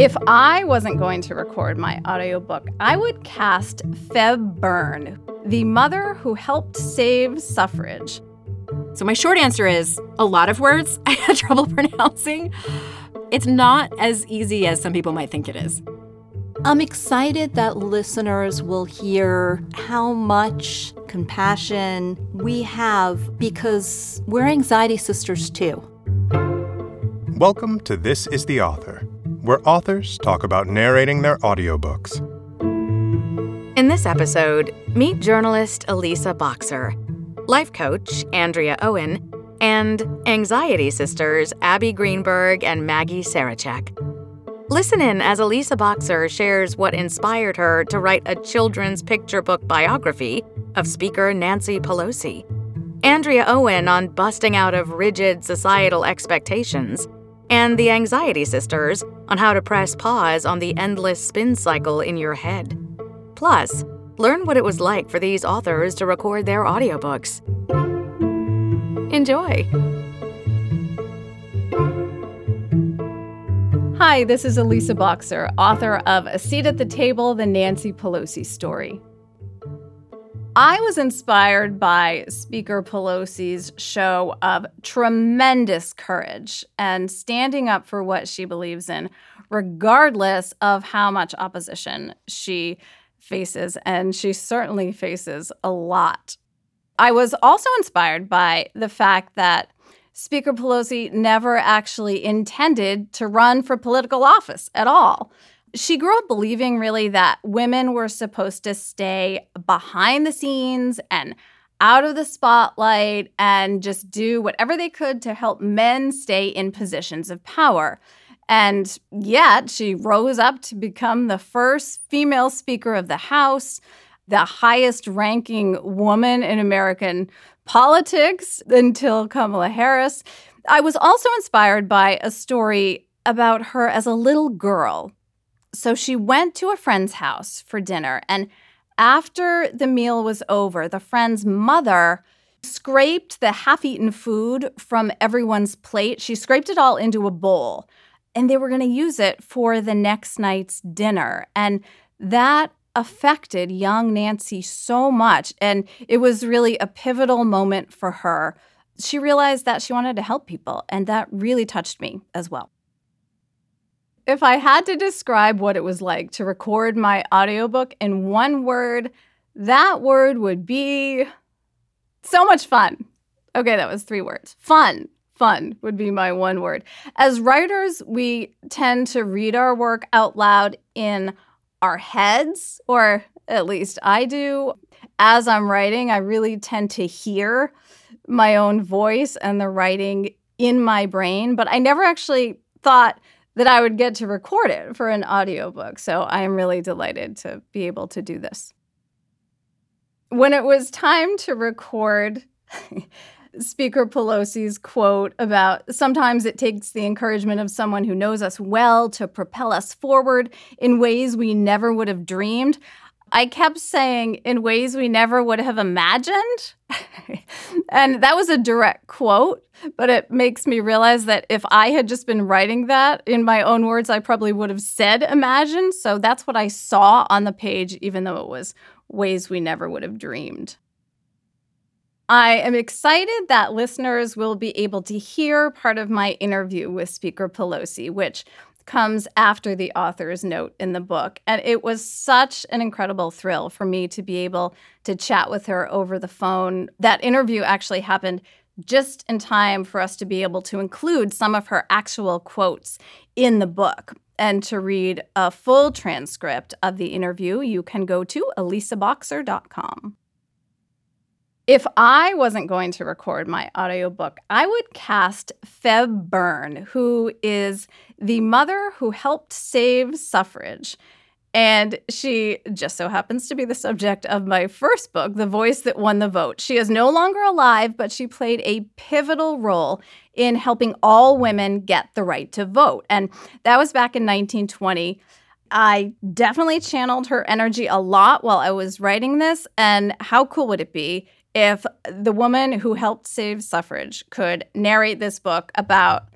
If I wasn't going to record my audiobook, I would cast Febb Burn, the mother who helped save suffrage. So, my short answer is a lot of words I had trouble pronouncing. It's not as easy as some people might think it is. I'm excited that listeners will hear how much compassion we have because we're anxiety sisters too. Welcome to This is the Author where authors talk about narrating their audiobooks. In this episode, meet journalist Elisa Boxer, life coach Andrea Owen, and anxiety sisters Abbe Greenberg and Maggie Sarachek. Listen in as Elisa Boxer shares what inspired her to write a children's picture book biography of Speaker Nancy Pelosi. Andrea Owen on busting out of rigid societal expectations and the Anxiety Sisters on how to press pause on the endless spin cycle in your head. Plus, learn what it was like for these authors to record their audiobooks. Enjoy! Hi, this is Elisa Boxer, author of A Seat at the Table The Nancy Pelosi Story. I was inspired by Speaker Pelosi's show of tremendous courage and standing up for what she believes in, regardless of how much opposition she faces. And she certainly faces a lot. I was also inspired by the fact that Speaker Pelosi never actually intended to run for political office at all she grew up believing really that women were supposed to stay behind the scenes and out of the spotlight and just do whatever they could to help men stay in positions of power. And yet, she rose up to become the first female Speaker of the House, the highest ranking woman in American politics until Kamala Harris. I was also inspired by a story about her as a little girl so she went to a friend's house for dinner. And after the meal was over, the friend's mother scraped the half eaten food from everyone's plate. She scraped it all into a bowl. And they were going to use it for the next night's dinner. And that affected young Nancy so much. And it was really a pivotal moment for her. She realized that she wanted to help people. And that really touched me as well. If I had to describe what it was like to record my audiobook in one word, that word would be so much fun. Okay, that was three words. Fun. Fun would be my one word. As writers, we tend to read our work out loud in our heads, or at least I do. As I'm writing, I really tend to hear my own voice and the writing in my brain, but I never actually thought that I would get to record it for an audiobook. So I am really delighted to be able to do this. When it was time to record Speaker Pelosi's quote about sometimes it takes the encouragement of someone who knows us well to propel us forward in ways we never would have dreamed. I kept saying in ways we never would have imagined. and that was a direct quote, but it makes me realize that if I had just been writing that in my own words, I probably would have said imagine. So that's what I saw on the page, even though it was ways we never would have dreamed. I am excited that listeners will be able to hear part of my interview with Speaker Pelosi, which comes after the author's note in the book. And it was such an incredible thrill for me to be able to chat with her over the phone. That interview actually happened just in time for us to be able to include some of her actual quotes in the book. And to read a full transcript of the interview, you can go to elisaboxer.com. If I wasn't going to record my audiobook, I would cast Febb Burn, who is the mother who helped save suffrage. And she just so happens to be the subject of my first book, The Voice That Won the Vote. She is no longer alive, but she played a pivotal role in helping all women get the right to vote. And that was back in 1920. I definitely channeled her energy a lot while I was writing this. And how cool would it be if the woman who helped save suffrage could narrate this book about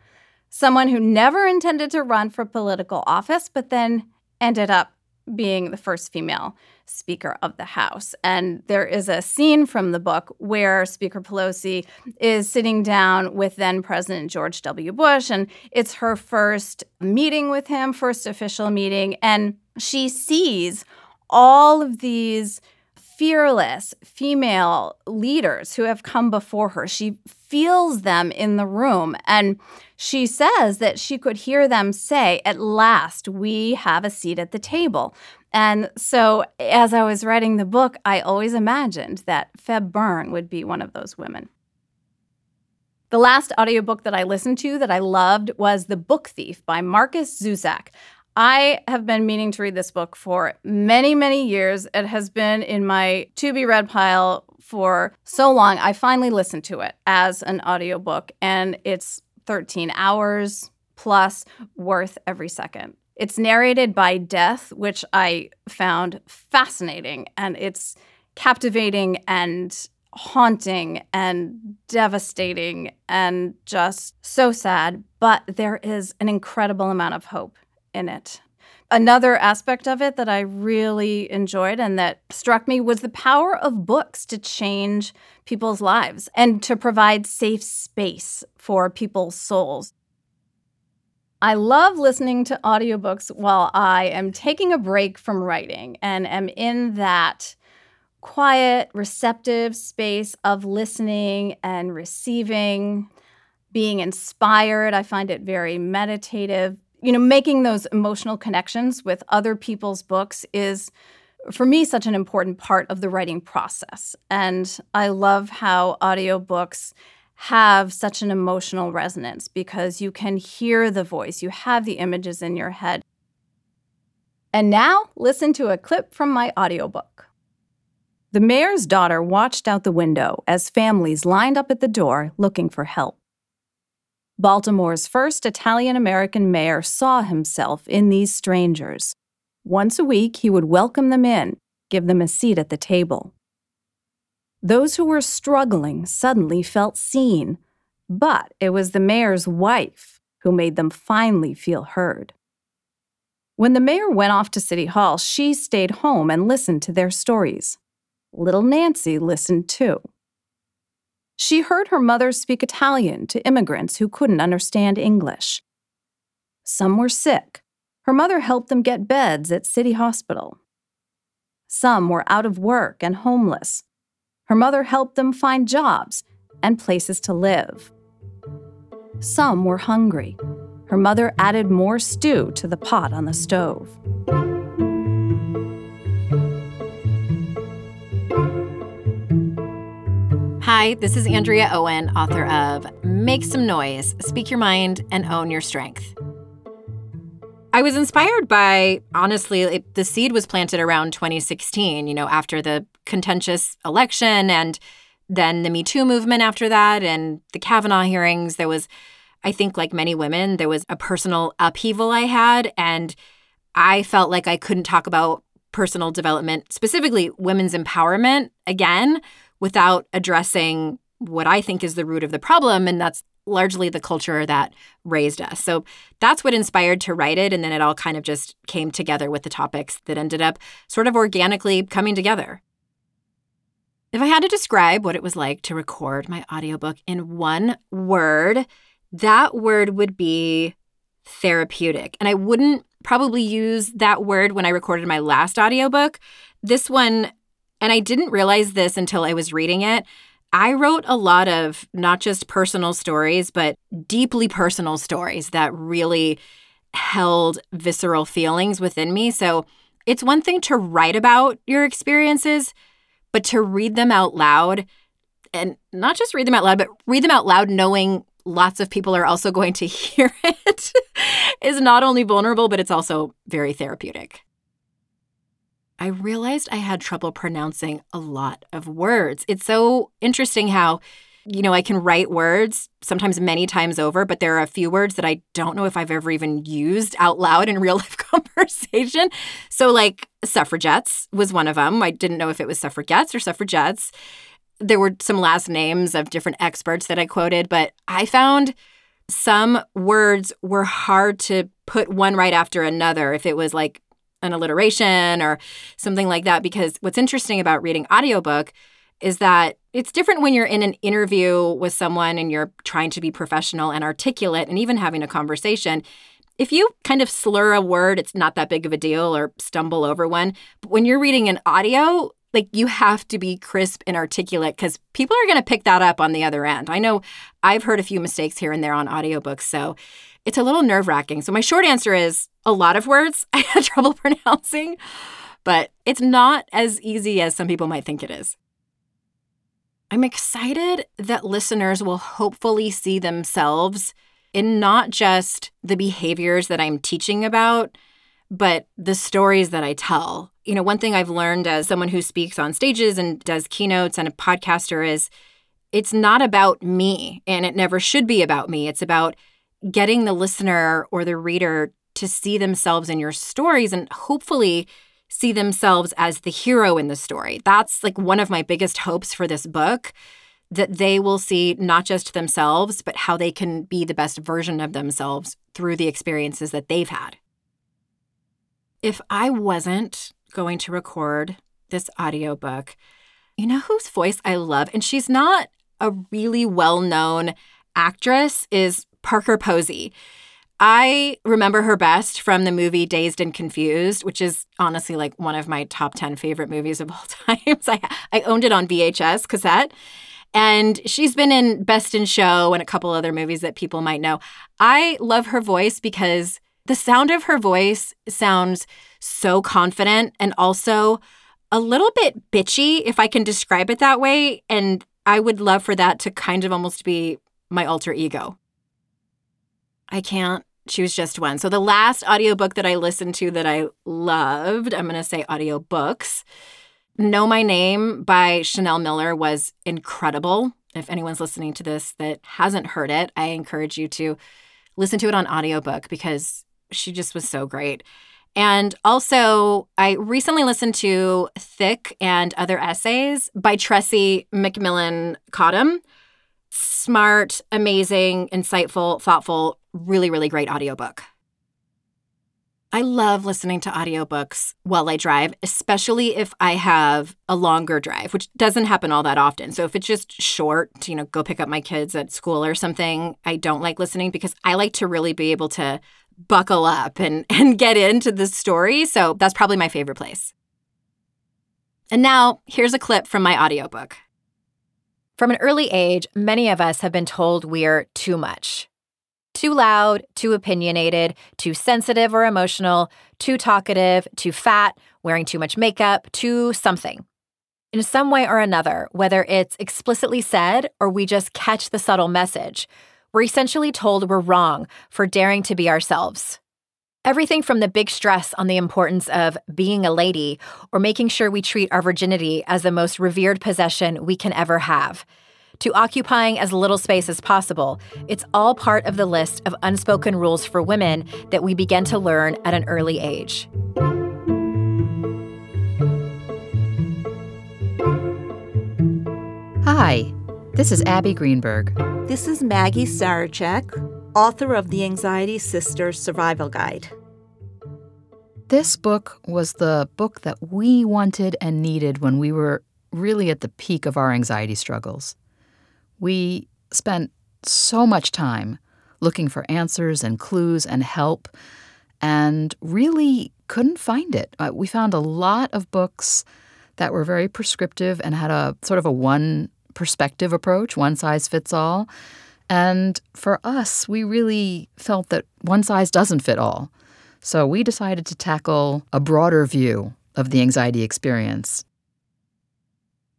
someone who never intended to run for political office, but then ended up being the first female Speaker of the House. And there is a scene from the book where Speaker Pelosi is sitting down with then President George W. Bush, and it's her first meeting with him, first official meeting. And she sees all of these fearless female leaders who have come before her. She feels them in the room. And she says that she could hear them say, At last, we have a seat at the table. And so, as I was writing the book, I always imagined that Febb Burn would be one of those women. The last audiobook that I listened to that I loved was The Book Thief by Markus Zusak. I have been meaning to read this book for many, many years. It has been in my to be read pile for so long. I finally listened to it as an audiobook, and it's 13 hours plus worth every second. It's narrated by Death, which I found fascinating, and it's captivating and haunting and devastating and just so sad. But there is an incredible amount of hope in it. Another aspect of it that I really enjoyed and that struck me was the power of books to change people's lives and to provide safe space for people's souls. I love listening to audiobooks while I am taking a break from writing and am in that quiet, receptive space of listening and receiving, being inspired. I find it very meditative you know, making those emotional connections with other people's books is for me such an important part of the writing process. And I love how audiobooks have such an emotional resonance because you can hear the voice, you have the images in your head. And now, listen to a clip from my audiobook. The mayor's daughter watched out the window as families lined up at the door looking for help. Baltimore's first Italian American mayor saw himself in these strangers. Once a week, he would welcome them in, give them a seat at the table. Those who were struggling suddenly felt seen, but it was the mayor's wife who made them finally feel heard. When the mayor went off to City Hall, she stayed home and listened to their stories. Little Nancy listened too. She heard her mother speak Italian to immigrants who couldn't understand English. Some were sick. Her mother helped them get beds at City Hospital. Some were out of work and homeless. Her mother helped them find jobs and places to live. Some were hungry. Her mother added more stew to the pot on the stove. Hi, this is Andrea Owen, author of Make Some Noise, Speak Your Mind, and Own Your Strength. I was inspired by, honestly, it, the seed was planted around 2016, you know, after the contentious election and then the Me Too movement after that and the Kavanaugh hearings. There was, I think, like many women, there was a personal upheaval I had. And I felt like I couldn't talk about personal development, specifically women's empowerment, again, without addressing what I think is the root of the problem. And that's largely the culture that raised us. So that's what inspired to write it. And then it all kind of just came together with the topics that ended up sort of organically coming together. If I had to describe what it was like to record my audiobook in one word, that word would be therapeutic. And I wouldn't probably use that word when I recorded my last audiobook. This one and I didn't realize this until I was reading it. I wrote a lot of not just personal stories, but deeply personal stories that really held visceral feelings within me. So it's one thing to write about your experiences, but to read them out loud and not just read them out loud, but read them out loud knowing lots of people are also going to hear it is not only vulnerable, but it's also very therapeutic. I realized I had trouble pronouncing a lot of words. It's so interesting how, you know, I can write words sometimes many times over, but there are a few words that I don't know if I've ever even used out loud in real life conversation. So, like, suffragettes was one of them. I didn't know if it was suffragettes or suffragettes. There were some last names of different experts that I quoted, but I found some words were hard to put one right after another if it was like an alliteration or something like that because what's interesting about reading audiobook is that it's different when you're in an interview with someone and you're trying to be professional and articulate and even having a conversation. If you kind of slur a word, it's not that big of a deal or stumble over one. But when you're reading an audio, like you have to be crisp and articulate because people are going to pick that up on the other end. I know I've heard a few mistakes here and there on audiobooks, so it's a little nerve wracking. So, my short answer is a lot of words I had trouble pronouncing, but it's not as easy as some people might think it is. I'm excited that listeners will hopefully see themselves in not just the behaviors that I'm teaching about, but the stories that I tell. You know, one thing I've learned as someone who speaks on stages and does keynotes and a podcaster is it's not about me and it never should be about me. It's about getting the listener or the reader to see themselves in your stories and hopefully see themselves as the hero in the story. That's like one of my biggest hopes for this book that they will see not just themselves, but how they can be the best version of themselves through the experiences that they've had. If I wasn't going to record this audiobook, you know whose voice I love? And she's not a really well known actress, is Parker Posey. I remember her best from the movie Dazed and Confused, which is honestly like one of my top 10 favorite movies of all times. I, I owned it on VHS cassette. And she's been in Best in Show and a couple other movies that people might know. I love her voice because the sound of her voice sounds so confident and also a little bit bitchy, if I can describe it that way. And I would love for that to kind of almost be my alter ego. I can't choose just one. So the last audiobook that I listened to that I loved, I'm going to say audiobooks. Know My Name by Chanel Miller was incredible. If anyone's listening to this that hasn't heard it, I encourage you to listen to it on audiobook because she just was so great. And also, I recently listened to Thick and Other Essays by Tressie McMillan Cottom. Smart, amazing, insightful, thoughtful, really, really great audiobook. I love listening to audiobooks while I drive, especially if I have a longer drive, which doesn't happen all that often. So if it's just short, you know, go pick up my kids at school or something, I don't like listening because I like to really be able to buckle up and, and get into the story. So that's probably my favorite place. And now, here's a clip from my audiobook. From an early age, many of us have been told we're too much. Too loud, too opinionated, too sensitive or emotional, too talkative, too fat, wearing too much makeup, too something. In some way or another, whether it's explicitly said or we just catch the subtle message, we're essentially told we're wrong for daring to be ourselves. Everything from the big stress on the importance of being a lady or making sure we treat our virginity as the most revered possession we can ever have, to occupying as little space as possible, it's all part of the list of unspoken rules for women that we begin to learn at an early age. Hi, this is Abbe Greenberg. This is Maggie Sarachek, author of the Anxiety Sisters Survival Guide. This book was the book that we wanted and needed when we were really at the peak of our anxiety struggles. We spent so much time looking for answers and clues and help and really couldn't find it. Uh, we found a lot of books that were very prescriptive and had a sort of a one perspective approach, one size fits all. And for us, we really felt that one size doesn't fit all. So we decided to tackle a broader view of the anxiety experience.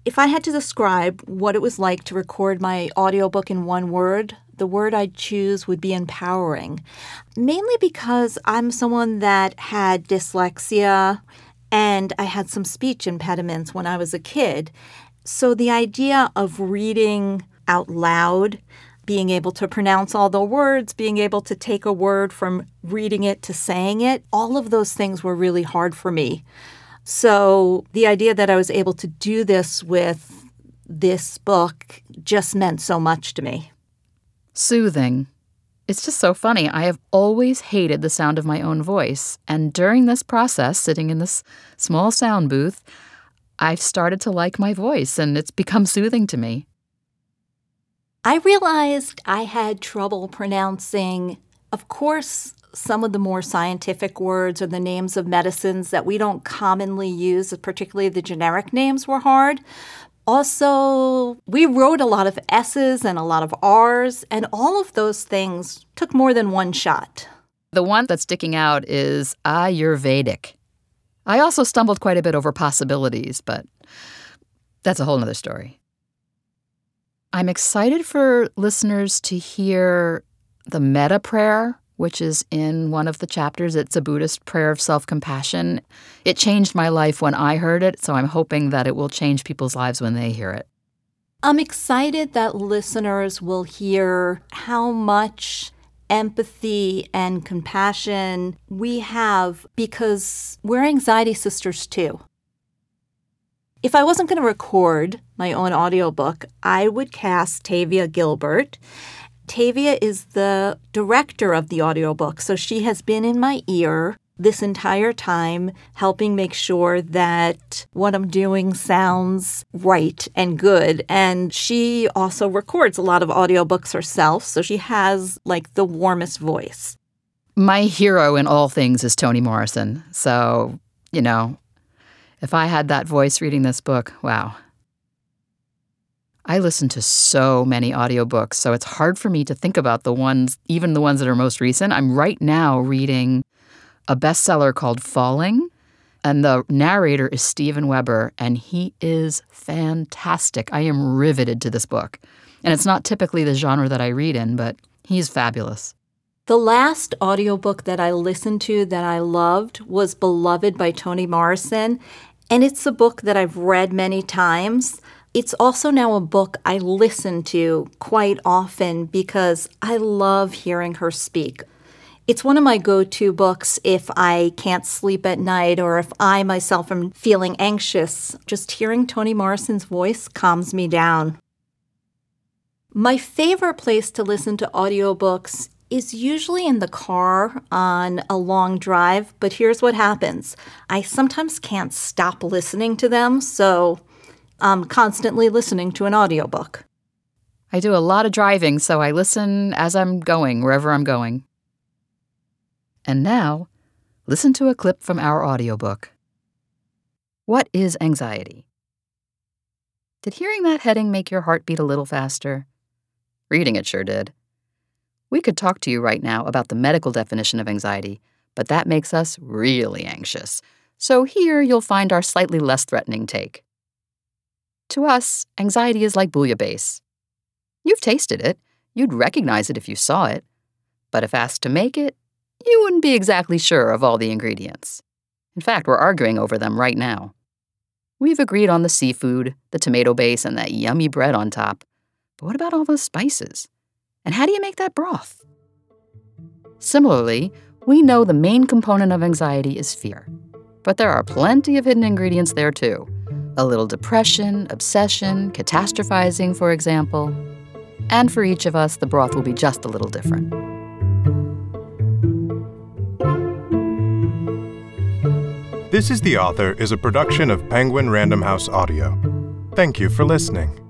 If I had to describe what it was like to record my audiobook in one word, the word I'd choose would be empowering. Mainly because I'm someone that had dyslexia and I had some speech impediments when I was a kid. So the idea of reading out loud, being able to pronounce all the words, being able to take a word from reading it to saying it, all of those things were really hard for me. So the idea that I was able to do this with this book just meant so much to me. Soothing, It's just so funny. I have always hated the sound of my own voice. And during this process, sitting in this small sound booth, I've started to like my voice and it's become soothing to me. I realized I had trouble pronouncing, of course, some of the more scientific words or the names of medicines that we don't commonly use, particularly the generic names were hard. Also, we wrote a lot of S's and a lot of R's, and all of those things took more than one shot. The one that's sticking out is Ayurvedic. I also stumbled quite a bit over possibilities, but that's a whole nother story. I'm excited for listeners to hear the metta prayer, which is in one of the chapters. It's a Buddhist prayer of self compassion. It changed my life when I heard it, so I'm hoping that it will change people's lives when they hear it. I'm excited that listeners will hear how much empathy and compassion we have because we're anxiety sisters too. If I wasn't going to record my own audiobook, I would cast Tavia Gilbert. Tavia is the director of the audiobook, so she has been in my ear this entire time, helping make sure that what I'm doing sounds right and good. And she also records a lot of audiobooks herself, so she has like the warmest voice. My hero in all things is Toni Morrison. So, you know, if I had that voice reading this book, wow. I listen to so many audiobooks, so it's hard for me to think about the ones, even the ones that are most recent. I'm right now reading a bestseller called Falling, and the narrator is Steven Weber, and he is fantastic. I am riveted to this book. And it's not typically the genre that I read in, but he's fabulous. The last audiobook that I listened to that I loved was Beloved by Toni Morrison, and it's a book that I've read many times. It's also now a book I listen to quite often because I love hearing her speak. It's one of my go to books if I can't sleep at night or if I myself am feeling anxious. Just hearing Toni Morrison's voice calms me down. My favorite place to listen to audiobooks is usually in the car on a long drive, but here's what happens I sometimes can't stop listening to them, so I'm constantly listening to an audiobook. I do a lot of driving, so I listen as I'm going, wherever I'm going. And now, listen to a clip from our audiobook. What is anxiety? Did hearing that heading make your heart beat a little faster? Reading it sure did. We could talk to you right now about the medical definition of anxiety, but that makes us really anxious. So here you'll find our slightly less threatening take. To us, anxiety is like bouillabaisse. You've tasted it, you'd recognize it if you saw it, but if asked to make it, you wouldn't be exactly sure of all the ingredients. In fact, we're arguing over them right now. We've agreed on the seafood, the tomato base, and that yummy bread on top. But what about all those spices? And how do you make that broth? Similarly, we know the main component of anxiety is fear. But there are plenty of hidden ingredients there too. A little depression, obsession, catastrophizing, for example. And for each of us, the broth will be just a little different. This is the Author is a production of Penguin Random House Audio. Thank you for listening.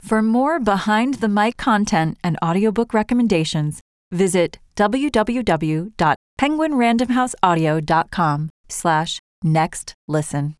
For more behind the mic content and audiobook recommendations, visit www.penguinrandomhouseaudio.com slash next listen.